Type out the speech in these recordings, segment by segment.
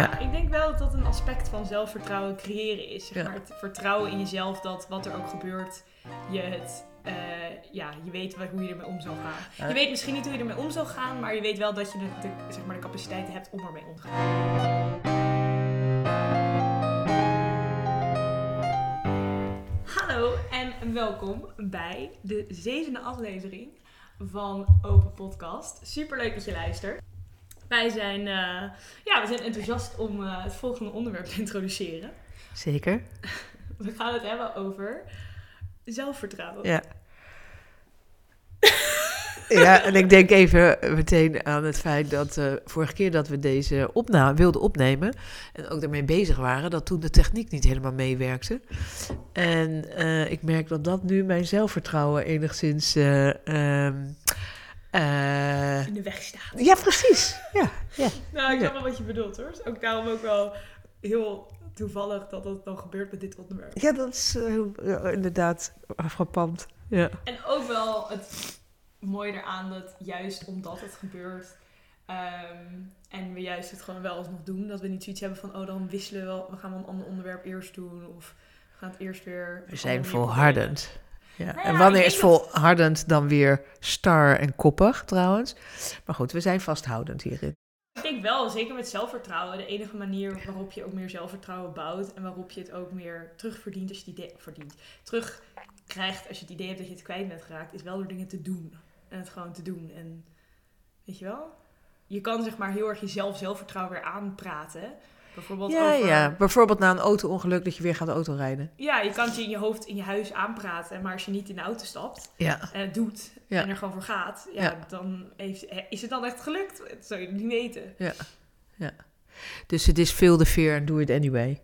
Ja. Ik denk wel dat dat een aspect van zelfvertrouwen creëren is. Zeg maar. Het vertrouwen in jezelf dat wat er ook gebeurt, je het. eh, ja, je weet wel hoe je ermee om zou gaan. Je weet misschien niet hoe je ermee om zou gaan, maar je weet wel dat je de, de, zeg maar, de capaciteit hebt om ermee om te gaan. Hallo en welkom bij de zevende aflevering van Open Podcast. Super leuk dat je luistert. Wij zijn, eh, ja, we zijn enthousiast om eh, het volgende onderwerp te introduceren. Zeker. We gaan het hebben over zelfvertrouwen. Ja. ja, en ik denk even meteen aan het feit dat uh, vorige keer dat we deze opna wilden opnemen en ook daarmee bezig waren, dat toen de techniek niet helemaal meewerkte. En ik merk dat dat nu mijn zelfvertrouwen enigszins. Um, in de weg staat. Ja, precies. Ja, ja. nou, ik snap wel wat je bedoelt hoor. Ook daarom ook wel heel toevallig dat dat dan gebeurt met dit onderwerp. Ja, dat is uh, inderdaad frappant. Ja. En ook wel het mooie eraan dat juist omdat het gebeurt um, en we juist het gewoon wel alsnog doen, dat we niet zoiets hebben van oh dan wisselen we wel, we gaan wel een ander onderwerp eerst doen of we gaan het eerst weer. We zijn volhardend. Ja. Nou ja, en wanneer is volhardend dat... dan weer star en koppig trouwens? Maar goed, we zijn vasthoudend hierin. Ik denk wel, zeker met zelfvertrouwen. De enige manier waarop je ook meer zelfvertrouwen bouwt en waarop je het ook meer terugverdient als je het idee verdient. Terugkrijgt als je het idee hebt dat je het kwijt bent geraakt, is wel door dingen te doen. En het gewoon te doen. En weet je wel? Je kan zeg maar heel erg jezelf zelfvertrouwen weer aanpraten. Bijvoorbeeld ja, over... ja, bijvoorbeeld na een auto-ongeluk dat je weer gaat autorijden. Ja, je kan het je in je hoofd in je huis aanpraten. Maar als je niet in de auto stapt ja. en het doet Ja. en er gewoon voor gaat, ja, Ja. dan heeft, is het dan echt gelukt. Dat zou je niet weten. Ja, ja. Dus het is feel the fear and do it anyway. Ik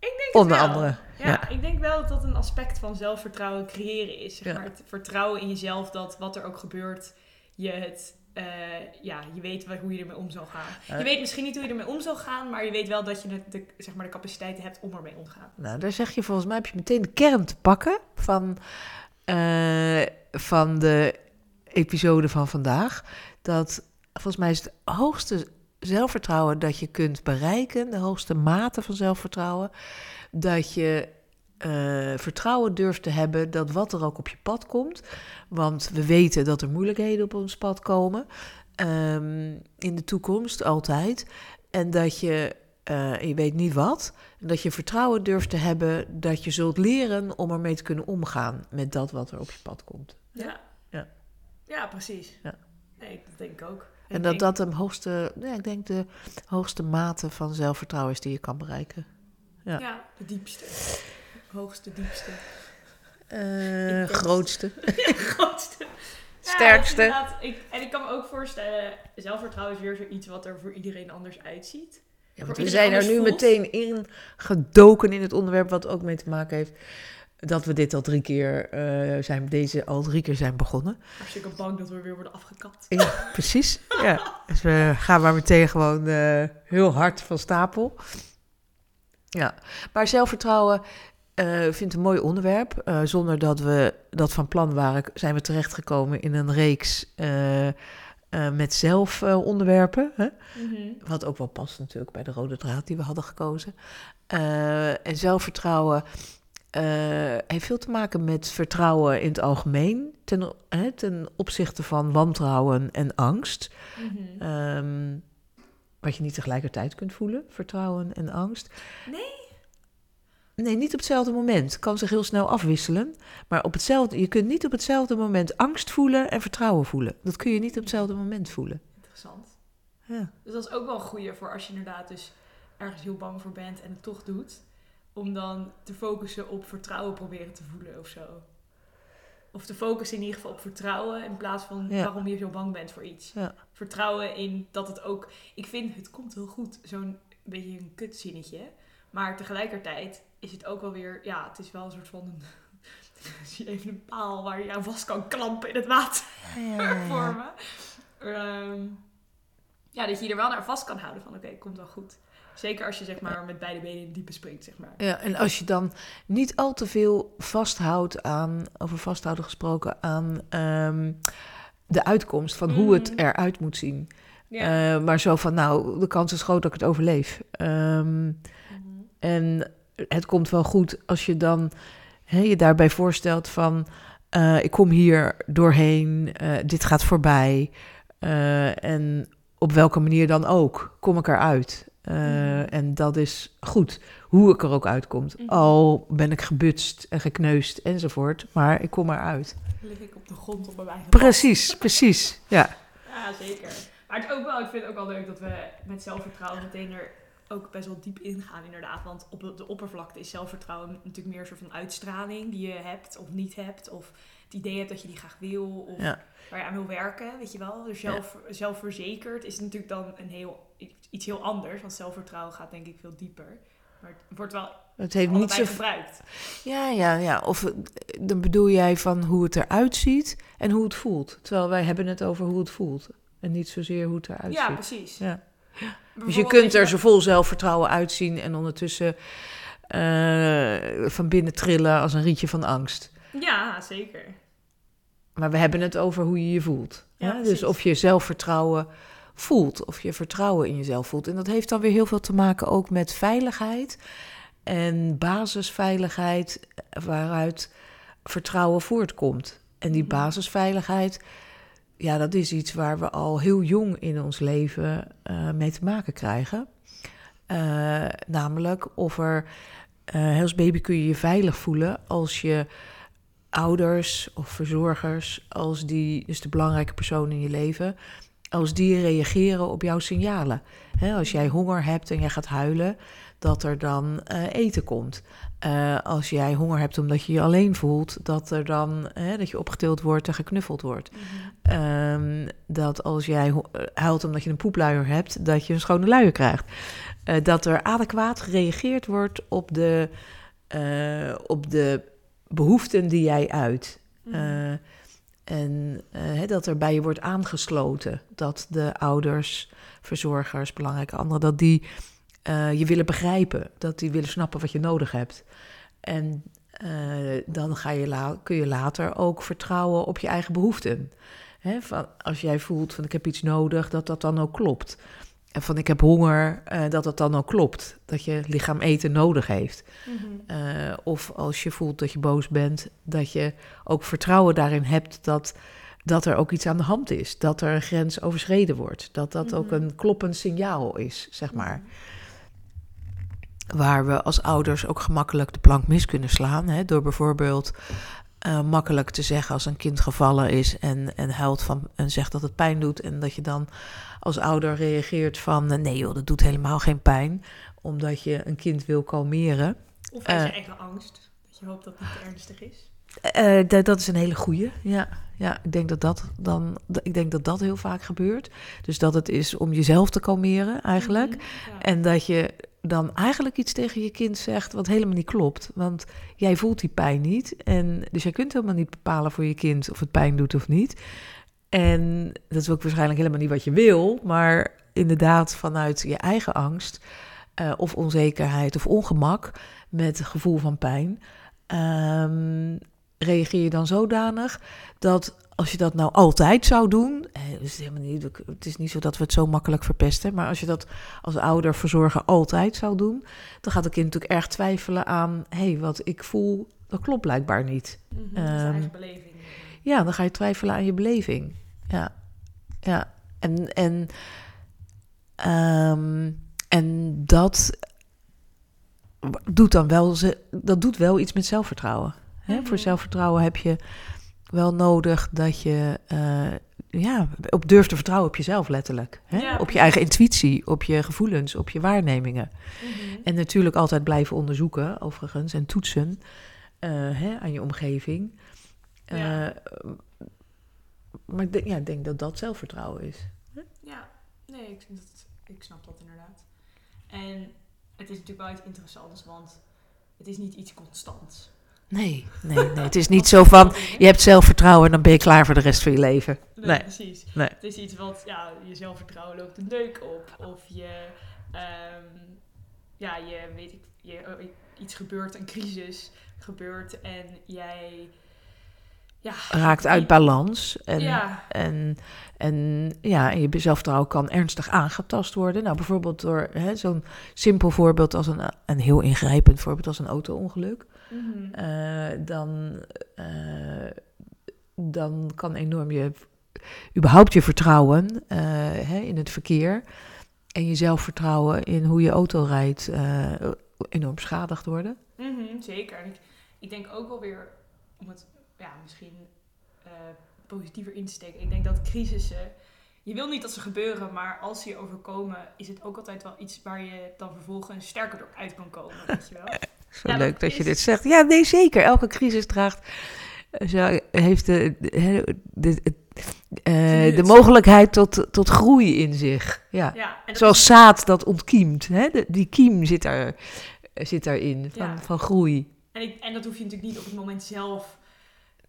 denk het Onder wel. andere. Ja, Ja. ik denk wel dat dat een aspect van zelfvertrouwen creëren is. Zeg maar. Het vertrouwen in jezelf dat wat er ook gebeurt, je het. Eh, ja, je weet wel hoe je ermee om zou gaan. Ja. Je weet misschien niet hoe je ermee om zou gaan, maar je weet wel dat je de, de, zeg maar, de capaciteit hebt om ermee om te gaan. Nou, daar zeg je volgens mij heb je meteen de kern te pakken van, eh, van de episode van vandaag. Dat volgens mij is het hoogste zelfvertrouwen dat je kunt bereiken, de hoogste mate van zelfvertrouwen, dat je eh, vertrouwen durft te hebben dat wat er ook op je pad komt, want we weten dat er moeilijkheden op ons pad komen ehm, in de toekomst altijd, en dat je, eh, je weet niet wat, en dat je vertrouwen durft te hebben dat je zult leren om ermee te kunnen omgaan met dat wat er op je pad komt. Ja, Ja. ja precies. Ja. Nee, dat denk ik ook. En dat dat de hoogste, ja, ik denk de hoogste mate van zelfvertrouwen is die je kan bereiken. ja. Ja, de diepste. Hoogste, diepste. Eh, grootste. grootste. Sterkste. Ja, ik, en ik kan me ook voorstellen, zelfvertrouwen is weer zoiets wat er voor iedereen anders uitziet. Ja, want we zijn er nu voelt. meteen ingedoken in het onderwerp wat ook mee te maken heeft dat we dit al drie keer eh, zijn, deze al drie keer zijn begonnen. Hartstikke bang dat we weer worden afgekapt. Ja, precies. Ja. Dus we gaan maar meteen gewoon eh, heel hard van stapel. Ja, maar zelfvertrouwen eh vind ik een mooi onderwerp. Eh, zonder dat we dat van plan waren, zijn we terechtgekomen in een reeks eh, met zelfonderwerpen. hè? Wat ook wel past natuurlijk bij de rode draad die we hadden gekozen. En zelfvertrouwen heeft veel te maken met vertrouwen in het algemeen. Ten, hè, ten opzichte van wantrouwen en angst. Mhm. Ehm, wat je niet tegelijkertijd kunt voelen, vertrouwen en angst. Nee? Nee, niet op hetzelfde moment. Kan zich heel snel afwisselen. Maar op hetzelfde, je kunt niet op hetzelfde moment angst voelen en vertrouwen voelen. Dat kun je niet op hetzelfde moment voelen. Interessant. Ja. Dus dat is ook wel een goeie voor als je inderdaad dus ergens heel bang voor bent en het toch doet. Om dan te focussen op vertrouwen proberen te voelen of zo. Of te focussen in ieder geval op vertrouwen in plaats van Ja. waarom je zo bang bent voor iets. Ja. Vertrouwen in dat het ook... Ik vind het komt wel goed, zo'n beetje een kutzinnetje. Maar tegelijkertijd is het ook wel weer... Ja, het is wel een soort van een... zie even een paal waar je aan vast kan klampen in het water voor me. Ehm, ja, dat je er wel naar vast kan houden van oké, komt wel goed. Zeker als je zeg maar met beide benen in het diepe springt, zeg maar. Ja, en als je dan niet al te veel vasthoudt aan, over vasthouden gesproken, aan ehm, de uitkomst van hoe het Mhm. eruit moet zien. Ja. Eh, maar zo van, nou, de kans is groot dat ik het overleef. Ehm, Mhm. en het komt wel goed als je dan hè, je daarbij voorstelt van... eh, ik kom hier doorheen, eh, dit gaat voorbij. eh, en op welke manier dan ook, kom ik eruit. Mhm. En dat is goed, hoe ik er ook uitkomt. Mhm. Al ben ik gebutst en gekneusd enzovoort, maar ik kom eruit. lig ik op de grond op mijn eigen. Precies, precies, ja. Ja, zeker. Maar het ook wel, ik vind het ook wel leuk dat we met zelfvertrouwen meteen er ook best wel diep ingaan, inderdaad. Want op de oppervlakte is zelfvertrouwen natuurlijk meer een soort van uitstraling die je hebt of niet hebt. Of het idee hebt dat je die graag wil. Of Ja. waar je aan wil werken, weet je wel. Dus zelf, zelfverzekerd is natuurlijk dan een heel, iets heel anders. Want zelfvertrouwen gaat denk ik veel dieper. Maar het wordt wel Het heeft niet zo... gebruikt. Ja, ja, ja. Of eh, dan bedoel jij van hoe het eruit ziet en hoe het voelt. Terwijl wij hebben het over hoe het voelt. En niet zozeer hoe het eruit Ja, ziet. precies. Ja. Dus je kunt er zo vol zelfvertrouwen uitzien en ondertussen eh, van binnen trillen als een rietje van angst. Ja, zeker. Maar we hebben het over hoe je je voelt. Ja, hè? Dus of je zelfvertrouwen voelt, of je vertrouwen in jezelf voelt. En dat heeft dan weer heel veel te maken ook met veiligheid en basisveiligheid eh, waaruit vertrouwen voortkomt. En die Mhm. basisveiligheid, ja, dat is iets waar we al heel jong in ons leven eh, mee te maken krijgen. Eh, namelijk of er, eh, als baby kun je je veilig voelen als je ouders of verzorgers, als die, dus de belangrijke persoon in je leven, als die reageren op jouw signalen. Als jij honger hebt en jij gaat huilen, dat er dan eh, eten komt. Eh, als jij honger hebt omdat je je alleen voelt, dat er dan hè, dat je opgetild wordt en geknuffeld wordt. Mhm. Ehm, dat als jij eh, huilt omdat je een poepluier hebt, dat je een schone luier krijgt. Dat er adequaat gereageerd wordt op de, op de behoeften die jij uit. Mhm. En hè, dat er bij je wordt aangesloten. Dat de ouders, verzorgers, belangrijke anderen, dat die eh, je willen begrijpen. Dat die willen snappen wat je nodig hebt. En eh, dan ga je kun je later ook vertrouwen op je eigen behoeften. Hè, van, als jij voelt van ik heb iets nodig, dat dat dan ook klopt. En van ik heb honger, eh, dat dat dan ook klopt. Dat je lichaam eten nodig heeft. Mhm. Of als je voelt dat je boos bent, dat je ook vertrouwen daarin hebt dat, dat er ook iets aan de hand is. Dat er een grens overschreden wordt. Dat dat ook Mhm. een kloppend signaal is, zeg maar. Mhm. Waar we als ouders ook gemakkelijk de plank mis kunnen slaan. Hè, door bijvoorbeeld eh, makkelijk te zeggen als een kind gevallen is en, en huilt van, en zegt dat het pijn doet. En dat je dan als ouder reageert van eh, nee joh, dat doet helemaal geen pijn. Omdat je een kind wil kalmeren. Of uit je Eh. eigen angst. Dat je hoopt dat het niet ernstig is. Dat, is een hele goeie. Ja, ja ik, denk dat dat dan, ik denk dat dat heel vaak gebeurt. Dus dat het is om jezelf te kalmeren eigenlijk. Mhm. Ja. En dat je dan eigenlijk iets tegen je kind zegt wat helemaal niet klopt. Want jij voelt die pijn niet. En dus jij kunt helemaal niet bepalen voor je kind of het pijn doet of niet. En dat is ook waarschijnlijk helemaal niet wat je wil. Maar inderdaad vanuit je eigen angst eh, of onzekerheid of ongemak met het gevoel van pijn... ehm, reageer je dan zodanig dat als je dat nou altijd zou doen, eh, dus het, is helemaal niet, het is niet zo dat we het zo makkelijk verpesten, maar als je dat als ouder verzorger altijd zou doen, dan gaat het kind natuurlijk erg twijfelen aan, hé, hey, wat ik voel, dat klopt blijkbaar niet. Mhm, dat is de eigen beleving. Ja, dan ga je twijfelen aan je beleving. Ja, ja. En, en, ehm, en dat doet dan wel, ze- dat doet wel iets met zelfvertrouwen. Hè? Mhm. Voor zelfvertrouwen heb je wel nodig dat je eh, ja, op durft te vertrouwen op jezelf letterlijk. Hè? Ja, op je eigen intuïtie, op je gevoelens, op je waarnemingen. Mhm. En natuurlijk altijd blijven onderzoeken, overigens, en toetsen eh, hè, aan je omgeving. Ja. Eh, maar ik denk, ja, ik denk dat dat zelfvertrouwen is. Ja, nee, ik, vind dat, ik snap dat inderdaad. En het is natuurlijk wel iets interessants, want het is niet iets constants. Nee, nee, nee. Het is niet zo van, je hebt zelfvertrouwen en dan ben je klaar voor de rest van je leven. Nee, Nee. precies. Nee. Het is iets wat, ja, je zelfvertrouwen loopt een deuk op. Of je, ehm, ja, je weet ik, je, eh, iets gebeurt, een crisis gebeurt en jij, ja, raakt uit balans. En, ja, en, en, ja, en je zelfvertrouwen kan ernstig aangetast worden. Nou, bijvoorbeeld door hè, zo'n simpel voorbeeld als een, een heel ingrijpend voorbeeld als een auto-ongeluk. mhm. Eh, dan, eh, dan kan enorm je, überhaupt je vertrouwen eh, hè, in het verkeer en je zelfvertrouwen in hoe je auto rijdt enorm beschadigd worden. Mhm, zeker. Ik, ik denk ook wel weer, om het ja, misschien eh, positiever in te steken. Ik denk dat crisissen, je wil niet dat ze gebeuren, maar als ze je overkomen, is het ook altijd wel iets waar je dan vervolgens sterker door uit kan komen. Weet je wel? Zo Ja, leuk dat dat je dit zegt. Ja, nee, zeker. Elke crisis draagt. eh, Ze heeft de, de, de, de, eh, de mogelijkheid tot, tot groei in zich. Ja. Zoals is- zaad dat ontkiemt. Hè? Die kiem zit, daar, zit daarin van, Ja. van groei. En, ik, en dat hoef je natuurlijk niet op het moment zelf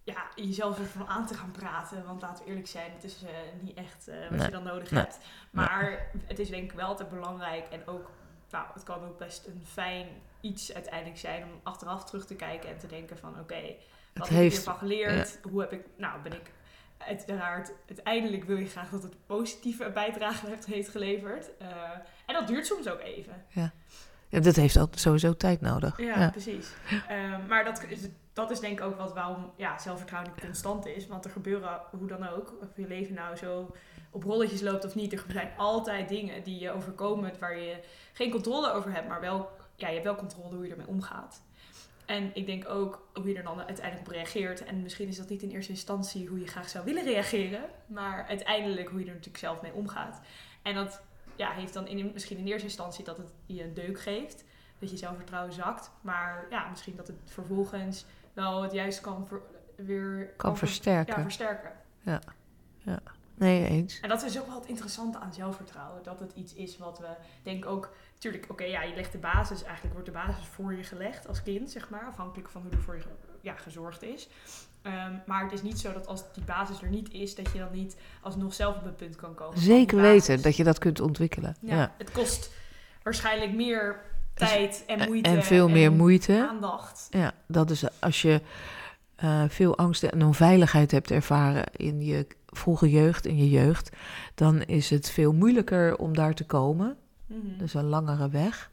ja, jezelf ervan aan te gaan praten. Want laten we eerlijk zijn, het is eh, niet echt eh, wat Nee, je dan nodig nee, hebt. Maar het is denk ik wel altijd belangrijk. En ook, nou, het kan ook best een fijn iets uiteindelijk zijn om achteraf terug te kijken en te denken van oké, wat heb ik hiervan geleerd? Hoe heb ik, nou ben ik uiteraard, uiteindelijk wil je graag dat het positieve bijdrage heeft, heeft geleverd. Eh, en dat duurt soms ook even. Ja, dat heeft altijd sowieso tijd nodig. Ja, Ja. precies. Ehm, maar dat is, dat is denk ik ook wat waarom ja, zelfvertrouwen niet constant is. Want er gebeuren, hoe dan ook, of je leven nou zo op rolletjes loopt of niet. Er zijn altijd dingen die je overkomen waar je geen controle over hebt. Maar wel, ja, je hebt wel controle hoe je ermee omgaat. En ik denk ook hoe je er dan uiteindelijk op reageert. En misschien is dat niet in eerste instantie hoe je graag zou willen reageren. Maar uiteindelijk hoe je er natuurlijk zelf mee omgaat. En dat ja, heeft dan in, misschien in eerste instantie dat het je een deuk geeft dat je zelfvertrouwen zakt. Maar ja, misschien dat het vervolgens wel het juist kan ver- weer Kan ver- versterken. ja, versterken. Nee, eens. En dat is ook wel het interessante aan zelfvertrouwen. Dat het iets is wat we, denk ook, natuurlijk, oké, ja, je legt de basis, eigenlijk wordt de basis voor je gelegd als kind, zeg maar, afhankelijk van hoe er voor je ja, gezorgd is. Ehm, maar het is niet zo dat als die basis er niet is, dat je dan niet alsnog zelf op het punt kan komen. Zeker weten dat je dat kunt ontwikkelen. Ja, Ja. Het kost waarschijnlijk meer tijd en moeite. En veel meer moeite. Aandacht. Ja, dat is als je eh, veel angst en onveiligheid hebt ervaren in je vroege jeugd, in je jeugd, dan is het veel moeilijker om daar te komen. Mhm. Dus een langere weg.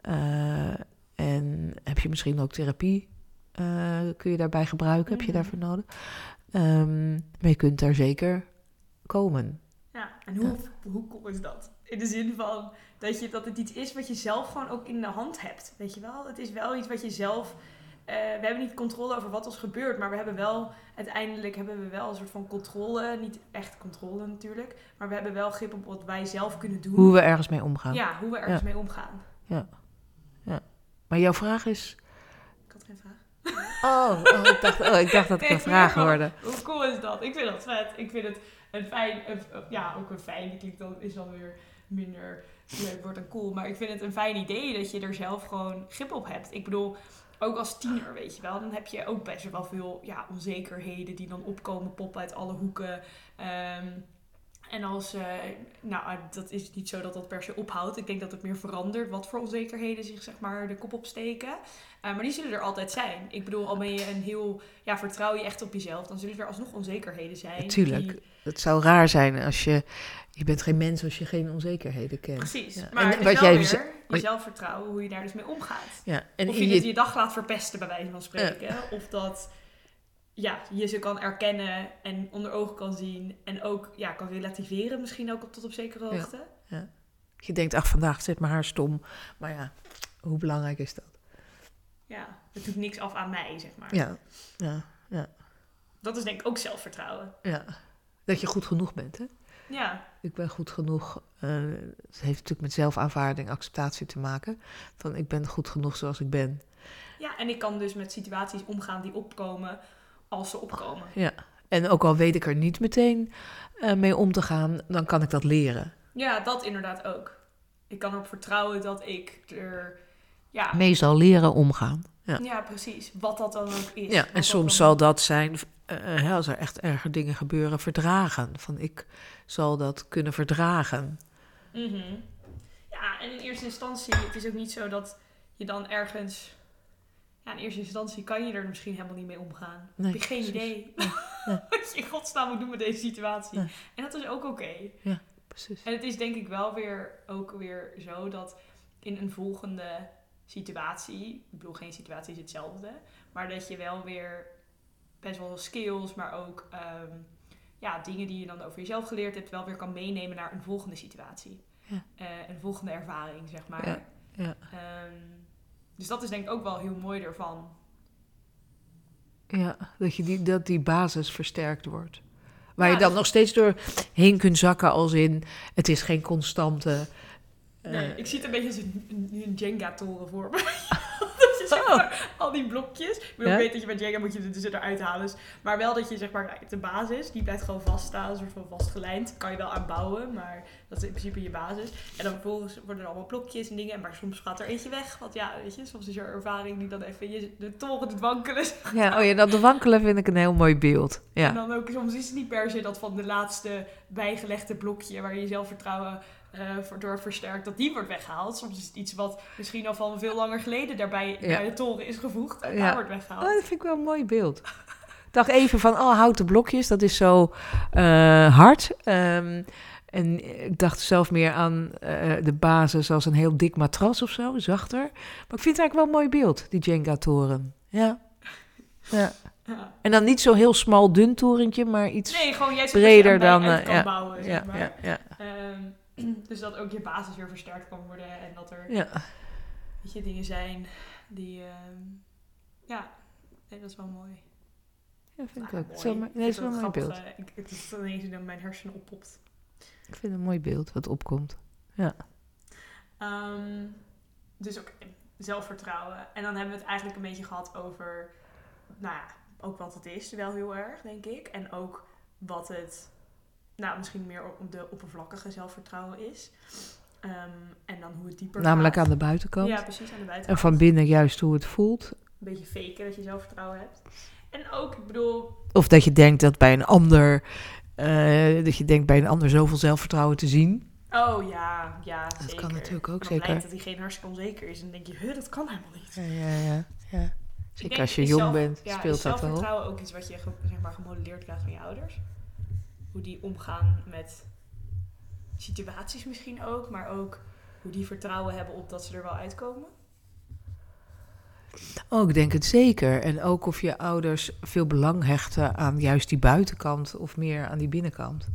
Eh, en heb je misschien ook therapie, eh, kun je daarbij gebruiken, heb je Mhm. daarvoor nodig. Ehm, maar je kunt daar zeker komen. Ja, en hoe, hoe cool is dat? In de zin van dat, je, dat het iets is wat je zelf gewoon ook in de hand hebt. Weet je wel? Het is wel iets wat je zelf. eh, we hebben niet controle over wat ons gebeurt, maar we hebben wel. Uiteindelijk hebben we wel een soort van controle. Niet echt controle natuurlijk. Maar we hebben wel grip op wat wij zelf kunnen doen. Hoe we ergens mee omgaan. ja, hoe we ergens Ja. mee omgaan. Maar jouw vraag is. Ik had geen vraag. Oh, oh, ik, dacht, oh ik dacht dat ik Nee, een vraag hoorde. Hoe cool is dat? Ik vind dat vet. Ik vind het een fijn, ja, ook een fijn, klinkt dan, is dan weer minder leuk wordt dan cool. Maar ik vind het een fijn idee dat je er zelf gewoon grip op hebt. Ik bedoel, ook als tiener, weet je wel, dan heb je ook best wel veel ja, onzekerheden die dan opkomen, poppen uit alle hoeken. Ehm, en als, eh, nou, eh, dat is niet zo dat dat per se ophoudt. Ik denk dat het meer verandert wat voor onzekerheden zich, zeg maar, de kop opsteken. Eh, maar die zullen er altijd zijn. Ik bedoel, al ben je een heel, ja, vertrouw je echt op jezelf, dan zullen er alsnog onzekerheden zijn. Natuurlijk. die- Het zou raar zijn als je... Je bent geen mens als je geen onzekerheden kent. precies. Ja. Maar En het is wat jij weer je zelfvertrouwen, hoe je daar dus mee omgaat. Ja, en of je, je, het je dag laat verpesten, bij wijze van spreken. Of dat ja, je ze kan erkennen en onder ogen kan zien. En ook ja, kan relativeren misschien ook op, tot op zekere Ja. hoogte. je denkt, ach, vandaag zit mijn haar stom. Maar ja, hoe belangrijk is dat? Ja, het doet niks af aan mij, zeg maar. Ja, ja, Dat is denk ik ook zelfvertrouwen. ja. Dat je goed genoeg bent, hè? Ja, Ik ben goed genoeg. eh, het heeft natuurlijk met zelfaanvaarding, acceptatie te maken. Van ik ben goed genoeg zoals ik ben. ja, en ik kan dus met situaties omgaan die opkomen als ze opkomen. En ook al weet ik er niet meteen eh, mee om te gaan, dan kan ik dat leren. Ja, dat inderdaad ook. Ik kan erop vertrouwen dat ik er... Ja, Mee zal leren omgaan. Ja. ja ja Wat dat dan ook is. Ja, en soms zal dat zijn, eh, hè, als er echt erge dingen gebeuren, verdragen. Van ik zal dat kunnen verdragen. Mhm. Ja, en in eerste instantie, het is ook niet zo dat je dan ergens ja, in eerste instantie kan je er misschien helemaal niet mee omgaan. Nee, heb je geen precies. idee Nee, nee. wat je in godsnaam moet doen met deze situatie. En dat is ook oké. Precies. En het is denk ik wel weer ook weer zo dat in een volgende situatie, ik bedoel geen situatie is hetzelfde, maar dat je wel weer best wel skills, maar ook ehm, ja, dingen die je dan over jezelf geleerd hebt, wel weer kan meenemen naar een volgende situatie. Ja. Eh, een volgende ervaring, zeg maar. Ja, ja. Ehm, dus dat is denk ik ook wel heel mooi ervan. Ja, dat, je die, dat die basis versterkt wordt. Waar Ja, je dan nog steeds doorheen kunt zakken als in... het is geen constante... eh, Nee, ik zie het een beetje als een, een, een Jenga-toren voor me. zeg maar, al die blokjes... Ik Ja? weet dat je met Jenga moet je er dus eruit halen. dus- Maar wel dat je zeg maar de basis, die blijft gewoon vaststaan. Een soort van vastgelijnd. Kan je wel aanbouwen, maar dat is in principe je basis. En dan vervolgens worden er allemaal blokjes en dingen. Maar soms gaat er eentje weg. Want ja, weet je, soms is er ervaring die dan even je, de toren doet wankelen. Ja, oh ja, dat de wankelen vind ik een heel mooi beeld. En Ja, dan ook, soms is het niet per se dat van de laatste bijgelegde blokje waar je zelfvertrouwen eh door versterkt, dat die wordt weggehaald. Soms is het iets wat misschien al van veel langer geleden daarbij Ja. bij de toren is gevoegd en Ja. daar wordt oh, weggehaald. dat vind ik wel een mooi beeld. Ik dacht even van, oh, houten blokjes, dat is zo eh, hard. Ehm, en ik dacht zelf meer aan eh, de basis als een heel dik matras of zo, zachter. Maar ik vind het eigenlijk wel een mooi beeld, die Jenga-toren. Ja. ja. Ja. En dan niet zo heel smal dun torentje, maar iets... Nee, gewoon jij breder dan ja. bouwen, zeg ja, maar. ja, ja, Ehm, dus dat ook je basis weer versterkt kan worden en dat er ja. weet je, dingen zijn die, ehm, ja, nee, dat is wel mooi. Ja, vind ik Nou, ook. Mooi. nee, het is wel een mooi beeld. eh, ik- Het is ineens in mijn hersenen oppopt. Ik vind het een mooi beeld wat opkomt. Ehm, dus ook zelfvertrouwen. En dan hebben we het eigenlijk een beetje gehad over, nou ja, ook wat het is, wel heel erg, denk ik. En ook wat het, nou, misschien meer op de oppervlakkige zelfvertrouwen is. Ehm, en dan hoe het dieper Namelijk gaat. aan de buitenkant. Ja, precies, aan de en buitenkant. van binnen juist hoe het voelt. Een beetje faken dat je zelfvertrouwen hebt. En ook, ik bedoel, Of dat je denkt dat bij een ander... eh, dat je denkt bij een ander zoveel zelfvertrouwen te zien. oh ja, ja, Dat zeker. kan natuurlijk ook, En dan zeker. dat diegene hartstikke onzeker is. En dan denk je, huh, dat kan helemaal niet. Ja, ja, ja. ja. Zeker als je jong zelf- bent, ja, speelt dat wel. zelfvertrouwen ook iets wat je zeg maar, gemodelleerd krijgt van je ouders? Hoe die omgaan met situaties misschien ook, maar ook hoe die vertrouwen hebben op dat ze er wel uitkomen? Oh, ik denk het zeker. En ook of je ouders veel belang hechten aan juist die buitenkant of meer aan die binnenkant.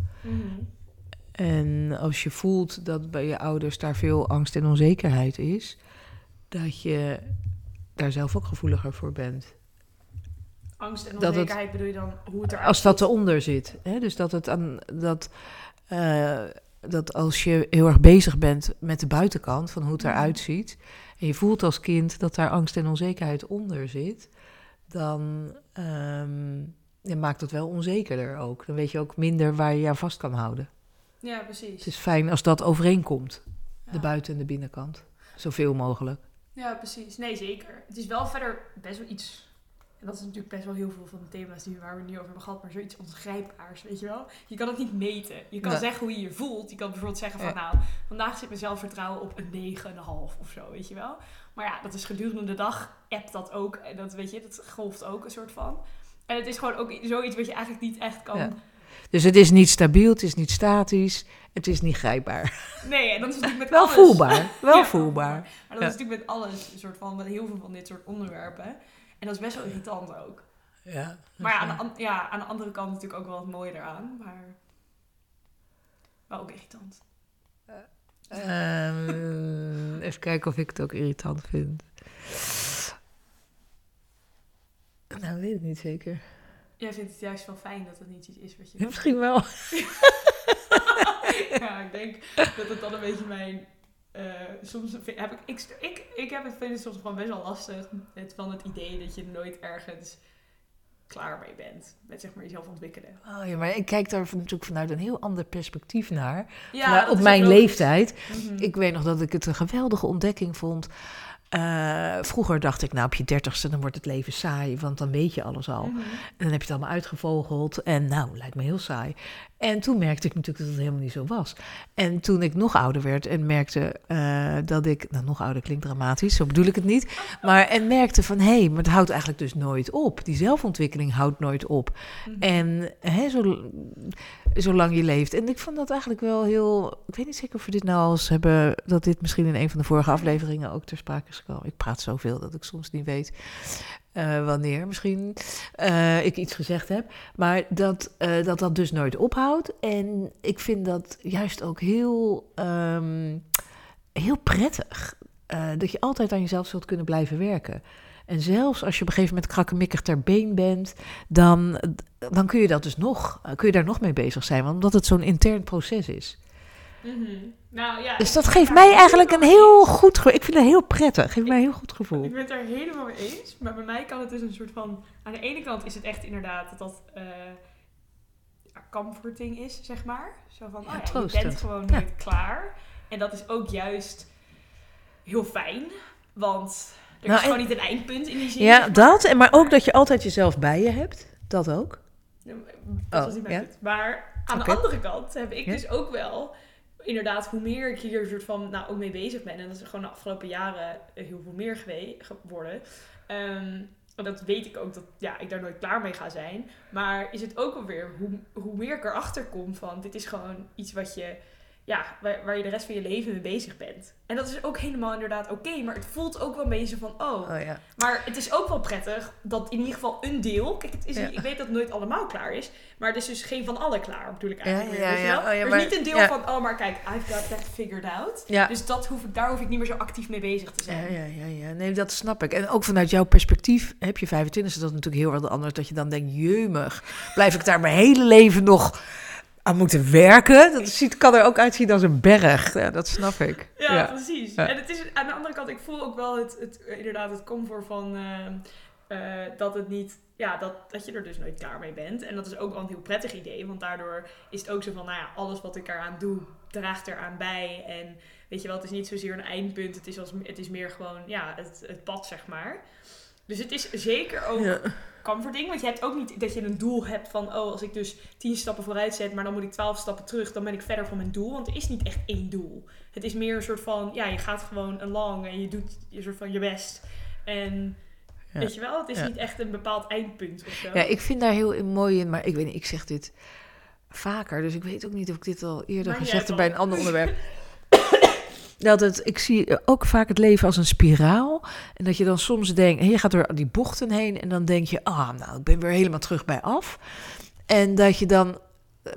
En als je voelt dat bij je ouders daar veel angst en onzekerheid is, dat je daar zelf ook gevoeliger voor bent. Angst en Dat het- onzekerheid bedoel je dan hoe het eruit Als dat eronder zit. Hè? Dus dat het aan dat, eh, dat als je heel erg bezig bent met de buitenkant van hoe het Mhm. eruit ziet. En je voelt als kind dat daar angst en onzekerheid onder zit. Dan ehm, maakt het wel onzekerder ook. Dan weet je ook minder waar je je aan vast kan houden. Ja, precies. Het is fijn als dat overeenkomt. De buiten- en de binnenkant. Zoveel mogelijk. Ja, precies. Nee, zeker. Het is wel verder best wel iets. En dat is natuurlijk best wel heel veel van de thema's die, waar we nu over hebben gehad, maar zoiets ongrijpbaars, weet je wel? Je kan het niet meten. Je kan Nee. zeggen hoe je je voelt. Je kan bijvoorbeeld zeggen van, Ja. nou, vandaag zit mijn zelfvertrouwen op een 9,5 of zo, weet je wel? Maar ja, dat is gedurende de dag, appt dat ook. En dat, weet je, dat golft ook een soort van. En het is gewoon ook zoiets wat je eigenlijk niet echt kan... Ja. Dus het is niet stabiel, het is niet statisch, het is niet grijpbaar. Nee, en dat is natuurlijk met Wel alles. voelbaar, wel Ja, voelbaar. Maar dat Ja. is natuurlijk met alles, een soort van, met heel veel van dit soort onderwerpen. En dat is best wel irritant ook. Ja, Maar ja, aan de, ja, aan de andere kant natuurlijk ook wel het mooie eraan. Maar wel ook irritant. Ehm, even kijken of ik het ook irritant vind. Nou, weet ik niet zeker. Jij vindt het juist wel fijn dat het niet iets is wat je... Misschien wel. ja, ik denk dat het dan een beetje mijn... eh, soms vind- heb ik... Ik, ik, ik heb het, vind het soms gewoon best wel lastig. Het, van het idee dat je nooit ergens klaar mee bent. Met zeg maar jezelf ontwikkelen. Oh, ja, maar ik kijk daar van- natuurlijk vanuit een heel ander perspectief naar. Ja, Maar op mijn leeftijd. Mhm. Ik weet nog dat ik het een geweldige ontdekking vond. Eh, vroeger dacht ik, nou op je dertigste dan wordt het leven saai, want dan weet je alles al. Mhm. En dan heb je het allemaal uitgevogeld en nou, lijkt me heel saai. En toen merkte ik natuurlijk dat het helemaal niet zo was. En toen ik nog ouder werd en merkte eh, dat ik, nou nog ouder klinkt dramatisch, zo bedoel ik het niet, maar en merkte van hé, hey, maar het houdt eigenlijk dus nooit op. Die zelfontwikkeling houdt nooit op. Mhm. En hè, zo, zolang je leeft. En ik vond dat eigenlijk wel heel. Ik weet niet zeker of we dit nou al eens hebben. Dat dit misschien in een van de vorige afleveringen ook ter sprake is gekomen. Ik praat zoveel dat ik soms niet weet eh, wanneer misschien eh, ik iets gezegd heb. Maar dat, eh, dat dat dus nooit ophoudt. En ik vind dat juist ook heel, ehm, heel prettig. dat je altijd aan jezelf zult kunnen blijven werken. En zelfs als je op een gegeven moment krakkemikkig ter been bent, dan, dan kun je dat dus nog, kun je daar nog mee bezig zijn, omdat het zo'n intern proces is. Mhm. Nou ja. Dus dat geeft mij eigenlijk een heel eens. goed gevoel. Ik vind het heel prettig. Geeft mij een heel goed gevoel. Ik ben het daar helemaal mee eens. Maar bij mij kan het dus een soort van. Aan de ene kant is het echt inderdaad dat dat. eh, ja, comforting is, zeg maar. Zo van, Ja, oh ja, je bent gewoon Ja. nooit klaar. En dat is ook juist heel fijn. Want er Nou, is gewoon en- niet een eindpunt in die zin. Ja, dat. En maar ook dat je altijd jezelf bij je hebt. Dat ook. Dat Oh, was niet ja. mijn punt. Maar aan de andere kant heb ik Ja. dus ook wel, inderdaad, hoe meer ik hier soort van, nou, ook mee bezig ben, en dat is gewoon de afgelopen jaren heel veel meer geworden. en dat weet ik ook dat ja, ik daar nooit klaar mee ga zijn. Maar is het ook wel weer hoe, hoe meer ik erachter kom van dit is gewoon iets wat je, ja, waar, waar je de rest van je leven mee bezig bent. En dat is ook helemaal inderdaad oké, maar het voelt ook wel een beetje van, oh, Oh ja. maar het is ook wel prettig dat in ieder geval een deel. Kijk, het is, Ja. ik weet dat het nooit allemaal klaar is. Maar het is dus geen van alle klaar, bedoel ik eigenlijk. Ja, ja, ja. Oh, maar- niet een deel van, oh, maar kijk, I've got that figured out. Dus dat hoef ik, daar hoef ik niet meer zo actief mee bezig te zijn. Ja, ja, ja, ja. Nee, dat snap ik. En ook vanuit jouw perspectief heb je 25, is dat natuurlijk heel wat anders. Dat je dan denkt, jeumig, blijf ik daar mijn hele leven nog aan moeten werken? Dat ziet, kan er ook uitzien als een berg. Ja, dat snap ik. Ja, Ja. precies. Ja. En het is aan de andere kant, ik voel ook wel het, het, inderdaad het comfort van eh, eh, dat het niet, ja, dat, dat je er dus nooit klaar mee bent. En dat is ook wel een heel prettig idee, want daardoor is het ook zo van, nou ja, alles wat ik eraan doe, draagt eraan bij. En weet je wel, het is niet zozeer een eindpunt, het is, als, het is meer gewoon, ja, het, het pad, zeg maar. Dus het is zeker ook Ja. Comforting. Want je hebt ook niet dat je een doel hebt van, oh, als ik dus tien stappen vooruit zet, maar dan moet ik twaalf stappen terug, dan ben ik verder van mijn doel. Want er is niet echt één doel. Het is meer een soort van, ja, je gaat gewoon along en je doet je soort van je best. En Ja. weet je wel, het is Ja. niet echt een bepaald eindpunt of zo. Ja, ik vind daar heel mooi in, maar ik weet niet, ik zeg dit vaker, dus ik weet ook niet of ik dit al eerder Maar gezegd heb bij een ander onderwerp. Dat het, ik zie ook vaak het leven als een spiraal. En dat je dan soms denkt, en je gaat door die bochten heen en dan denk je, ah, nou, ik ben weer helemaal terug bij af. En dat je dan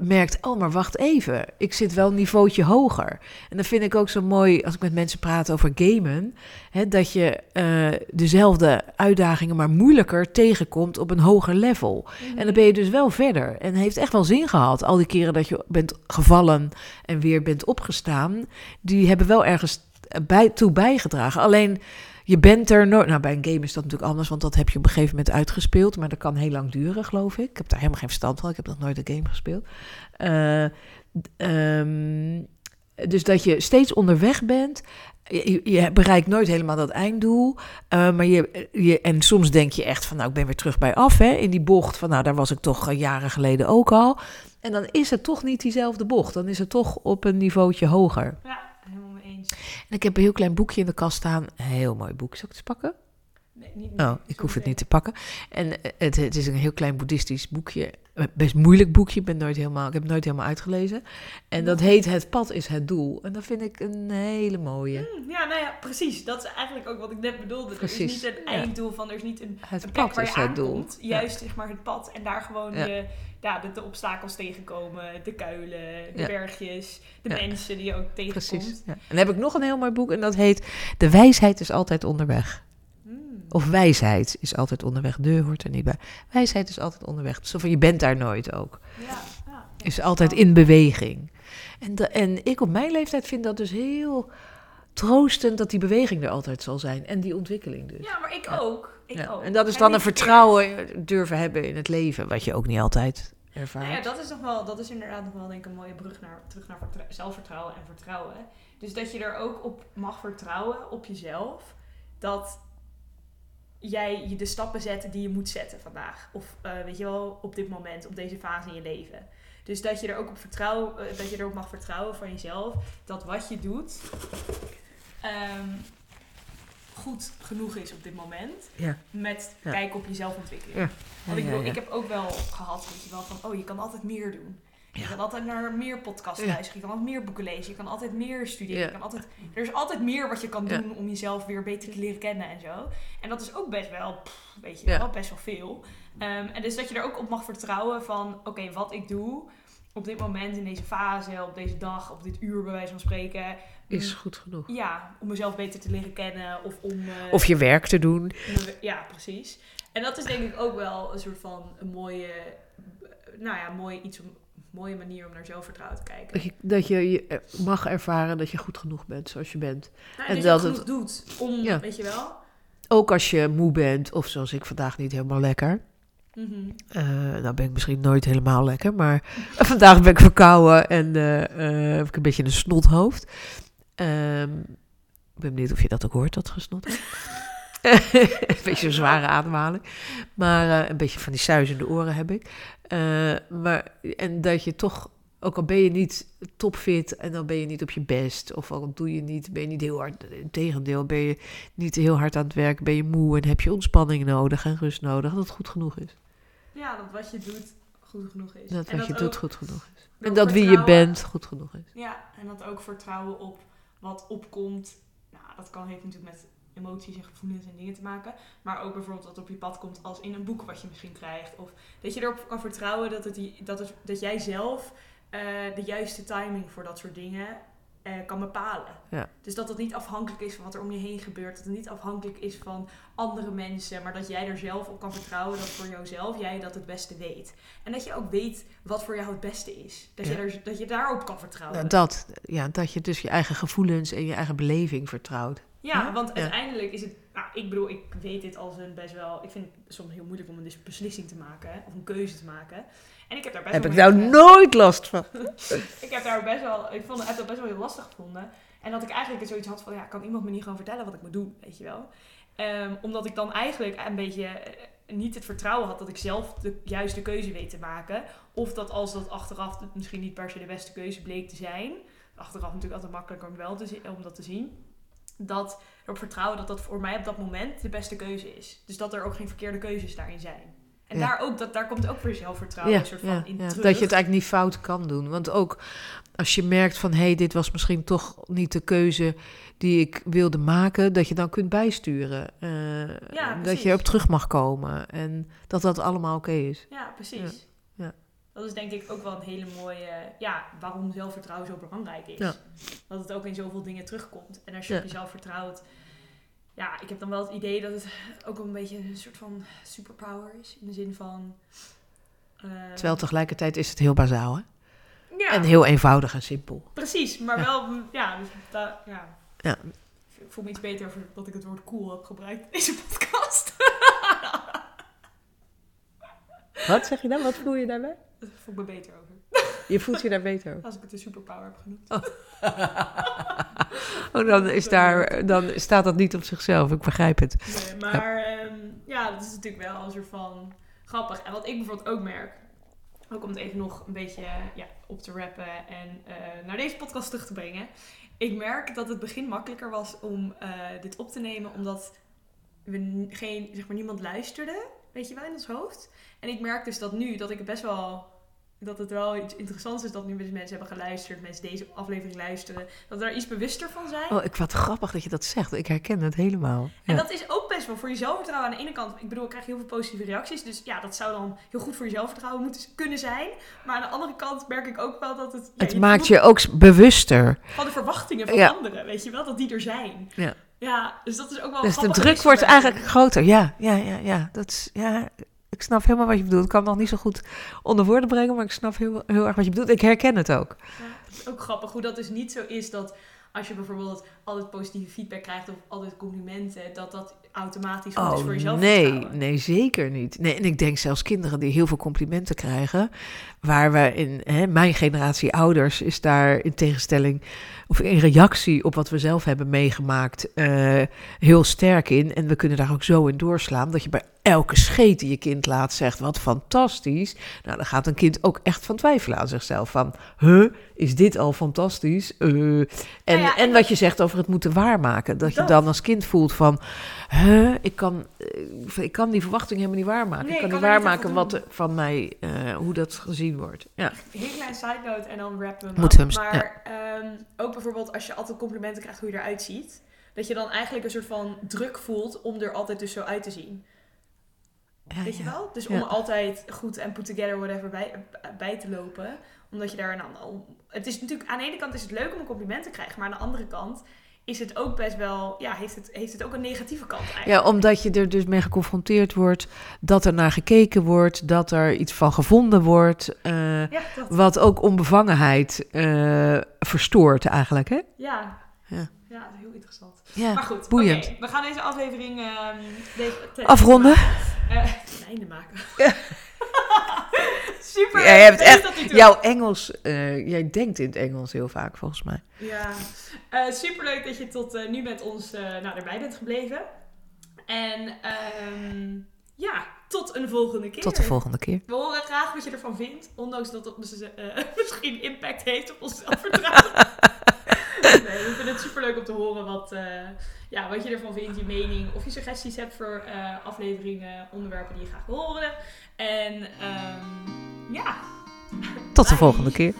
merkt, oh, maar wacht even, ik zit wel een niveautje hoger. En dan vind ik ook zo mooi, als ik met mensen praat over gamen, hè, dat je eh, dezelfde uitdagingen, maar moeilijker tegenkomt op een hoger level. Mhm. En dan ben je dus wel verder. En heeft echt wel zin gehad. Al die keren dat je bent gevallen en weer bent opgestaan, die hebben wel ergens bij, toe bijgedragen. Alleen je bent er nooit. Nou, bij een game is dat natuurlijk anders, want dat heb je op een gegeven moment uitgespeeld. Maar dat kan heel lang duren, geloof ik. Ik heb daar helemaal geen verstand van. Ik heb nog nooit een game gespeeld. Eh, ehm, dus dat je steeds onderweg bent. Je, je bereikt nooit helemaal dat einddoel. Eh, maar je, je, en soms denk je echt van, nou, ik ben weer terug bij af, hè, in die bocht. Van, nou, daar was ik toch eh, jaren geleden ook al. En dan is het toch niet diezelfde bocht. Dan is het toch op een niveautje hoger. Ja. En ik heb een heel klein boekje in de kast staan. Heel mooi boek. Zal ik het pakken? Nee, niet, Oh, ik hoef het niet te pakken. En eh, het, het is een heel klein boeddhistisch boekje. Eh, Best moeilijk boekje. Ik, ben nooit helemaal, ik heb het nooit helemaal uitgelezen. En dat heet Het pad is het doel. En dat vind ik een hele mooie. Hmm, Ja, nou ja, precies. Dat is eigenlijk ook wat ik net bedoelde. Er is Precies, niet een einddoel van, er is niet een, Het een plek pad waar je is het doel. Juist zeg maar het pad en daar gewoon Ja. je, ja, de, de obstakels tegenkomen, de kuilen, de Ja. bergjes, de mensen die je ook tegenkomt. Precies. Ja. En dan heb ik nog een heel mooi boek. En dat heet De wijsheid is altijd onderweg. Of wijsheid is altijd onderweg. De hoort er niet bij. Wijsheid is altijd onderweg. Zo van, je bent daar nooit ook. Ja, ja. Is altijd in beweging. En, en ik op mijn leeftijd vind dat dus heel troostend dat die beweging er altijd zal zijn. En die ontwikkeling dus. Ja, maar ik Ja. ook. Ik Ja. ook. En dat is En dan een vertrouwen durven hebben in het leven. Wat je ook niet altijd ervaart. Nou ja, dat is nog wel, dat is inderdaad nog wel denk ik een mooie brug naar, terug naar vertrou- zelfvertrouwen en vertrouwen. Dus dat je er ook op mag vertrouwen, op jezelf, dat jij je de stappen zet die je moet zetten vandaag. Of eh, weet je wel, op dit moment, op deze fase in je leven. Dus dat je er ook op vertrouwen, eh, dat je erop mag vertrouwen van jezelf. Dat wat je doet ehm, goed genoeg is op dit moment. Ja. Met Ja. kijken op je zelfontwikkeling. Ja. Want ik bedoel, ik heb ook wel gehad, weet je wel, van oh, je kan altijd meer doen. Je kan altijd naar meer podcasts luisteren. Je kan altijd meer boeken lezen. Je kan altijd meer studeren. Je kan altijd, er is altijd meer wat je kan doen om jezelf weer beter te leren kennen en zo. En dat is ook best wel, pff, weet je wel, best wel veel. Ehm, en dus dat je er ook op mag vertrouwen van, oké, wat ik doe op dit moment, in deze fase, op deze dag, op dit uur bij wijze van spreken. Is mm, goed genoeg. Ja, om mezelf beter te leren kennen of om... eh, Of je werk te doen. Ja, precies. En dat is denk ik ook wel een soort van een mooie, nou ja, mooie, iets om, mooie manier om naar zelfvertrouwen te kijken. Dat je, dat je je eh, mag ervaren dat je goed genoeg bent zoals je bent. Nou, en dat, dat je het- doet om, Ja. weet je wel. Ook als je moe bent, of zoals ik vandaag niet helemaal lekker. Mhm. Eh nou ben ik misschien nooit helemaal lekker, maar vandaag ben ik verkouden en eh, heb ik een beetje een snothoofd. Ehm, ik ben benieuwd of je dat ook hoort, dat gesnot. een beetje een zware ademhaling. Maar eh, een beetje van die suizende oren heb ik. Eh, maar, en dat je toch, ook al ben je niet topfit en dan ben je niet op je best, of al doe je niet, ben je niet heel hard, tegendeel, ben je niet heel hard aan het werk, ben je moe en heb je ontspanning nodig en rust nodig, dat het goed genoeg is. Ja, dat wat je doet goed genoeg is. Dat En wat je doet goed genoeg is. En dat wie je bent goed genoeg is. Ja, en dat ook vertrouwen op wat opkomt. Nou, dat kan, heeft natuurlijk met emoties en gevoelens en dingen te maken. Maar ook bijvoorbeeld wat op je pad komt als in een boek wat je misschien krijgt. Of dat je erop kan vertrouwen dat, het, dat, het, dat jij zelf eh, de juiste timing voor dat soort dingen eh, kan bepalen. Ja. Dus dat het niet afhankelijk is van wat er om je heen gebeurt. Dat het niet afhankelijk is van andere mensen. Maar dat jij er zelf op kan vertrouwen dat voor jouzelf jij dat het beste weet. En dat je ook weet wat voor jou het beste is. Dat, Ja. je, er, dat je daarop kan vertrouwen. Dat, ja, dat je dus je eigen gevoelens en je eigen beleving vertrouwt. Ja, Ja? want uiteindelijk is het... Nou, ik bedoel, ik weet dit als een best wel... Ik vind het soms heel moeilijk om een beslissing te maken. Of een keuze te maken. En ik heb daar best Heb wel... ik nou nooit last van. Ik heb daar best wel... Ik vond, heb dat best wel heel lastig gevonden. En dat ik eigenlijk zoiets had van... Ja, kan iemand me niet gewoon vertellen wat ik moet doen? Weet je wel? Ehm, omdat ik dan eigenlijk een beetje... eh, niet het vertrouwen had dat ik zelf de juiste keuze weet te maken. Of dat als dat achteraf het misschien niet per se de beste keuze bleek te zijn. Achteraf natuurlijk altijd makkelijker om, wel te om dat te zien. Dat erop vertrouwen dat dat voor mij op dat moment de beste keuze is. Dus dat er ook geen verkeerde keuzes daarin zijn. En Ja. daar, ook, dat, daar komt ook weer zelfvertrouwen Ja, een soort van ja, in terug. Dat je het eigenlijk niet fout kan doen. Want ook als je merkt van... hé, hey, dit was misschien toch niet de keuze die ik wilde maken... dat je dan kunt bijsturen. Eh, dat je erop terug mag komen. En dat dat allemaal oké is. Ja, precies. Dat is denk ik ook wel een hele mooie... Ja, waarom zelfvertrouwen zo belangrijk is. Ja. Dat het ook in zoveel dingen terugkomt. En als je Ja. op jezelf vertrouwt... Ja, ik heb dan wel het idee dat het ook wel een beetje een soort van superpower is. In de zin van... eh, Terwijl tegelijkertijd is het heel bazaal. Hè? ja, En heel eenvoudig en simpel. Precies, maar Ja. wel, ja, dus da- ja. Ja. Ik voel me iets beter over dat ik het woord cool heb gebruikt in deze podcast. Wat zeg je dan? Wat voel je daarbij? Voel ik me beter over. Je voelt je daar beter over. Als ik het een superpower heb genoemd. Oh, dan, is daar, dan staat dat niet op zichzelf. Ik begrijp het. Nee, maar ehm, ja, dat is natuurlijk wel een soort van grappig. En wat ik bijvoorbeeld ook merk, ook om het even nog een beetje ja, op te rappen en eh, naar deze podcast terug te brengen. Ik merk dat het begin makkelijker was om eh, dit op te nemen, omdat we geen, zeg maar, niemand luisterde, weet je wel, in ons hoofd. En ik merk dus dat nu, dat ik het best wel, dat het wel iets interessants is dat nu dus mensen hebben geluisterd, mensen deze aflevering luisteren, dat we daar iets bewuster van zijn. Oh, ik wat grappig dat je dat zegt. Ik herken het helemaal. En Ja. dat is ook best wel voor je zelfvertrouwen aan de ene kant. Ik bedoel, ik krijg heel veel positieve reacties. Dus ja, dat zou dan heel goed voor je zelfvertrouwen moeten kunnen zijn. Maar aan de andere kant merk ik ook wel dat het... ja, Het je maakt je ook bewuster. Van de verwachtingen van Ja. anderen, weet je wel? Dat die er zijn. Ja. Ja, dus dat is ook wel Dus de druk wordt eigenlijk groter. Ja, ja, ja, ja. Dat is, ja. Ik snap helemaal wat je bedoelt. Ik kan het nog niet zo goed onder woorden brengen, maar ik snap heel, heel erg wat je bedoelt. Ik herken het ook. Ja, het is ook grappig hoe dat dus niet zo is dat als je bijvoorbeeld altijd positieve feedback krijgt of altijd complimenten, dat dat automatisch goed is voor je Oh, nee, nee, zeker niet. Nee, en ik denk zelfs kinderen die heel veel complimenten krijgen, waar we in hè, mijn generatie ouders is daar in tegenstelling of in reactie op wat we zelf hebben meegemaakt eh, heel sterk in. En we kunnen daar ook zo in doorslaan dat je bij elke scheet die je kind laat zegt, wat fantastisch. Nou, dan gaat een kind ook echt van twijfelen aan zichzelf. Van, huh, is dit al fantastisch? Eh, en, ja, en en wat je zegt over het moeten waarmaken. Dat je dan als kind voelt van, huh, ik kan, eh, ik kan die verwachting helemaal niet waarmaken. Nee, ik kan ik niet kan er niet waarmaken wat er van mij, eh, hoe dat gezien wordt. Ja. Heel klein side note en dan rappen we hem we hem- Maar ehm, ook bijvoorbeeld als je altijd complimenten krijgt hoe je eruit ziet. Dat je dan eigenlijk een soort van druk voelt om er altijd dus zo uit te zien. Ja, Weet je ja. wel? Dus Ja. om altijd goed en put together whatever bij, bij te lopen. Omdat je daar dan al... Het is natuurlijk... Aan de ene kant is het leuk om een compliment te krijgen. Maar aan de andere kant is het ook best wel... Ja, heeft het, heeft het ook een negatieve kant eigenlijk. Ja, omdat je er dus mee geconfronteerd wordt, dat er naar gekeken wordt, dat er iets van gevonden wordt, eh, Ja, wat ook onbevangenheid eh, verstoort eigenlijk, hè? Ja. Ja. Ja, heel interessant. Ja, Maar goed, boeiend. we gaan deze aflevering ehm, deze- Afronden? Eh, een einde maken. Super. Ja, je hebt echt-? Jouw Engels, eh, jij denkt in het Engels heel vaak, volgens mij. Ja, Eh super leuk dat je tot eh, nu met ons nou, erbij bent gebleven. En ehm, ja, tot een volgende keer. Tot de volgende keer. We horen graag wat je ervan vindt, ondanks dat het dus, eh, misschien impact heeft op ons zelfvertrouwen. nee, we vinden het super leuk om te horen wat, eh, ja, wat je ervan vindt, je mening, of je suggesties hebt voor eh, afleveringen, onderwerpen die je graag wil horen. En ehm, ja, Tot de Bye. volgende keer.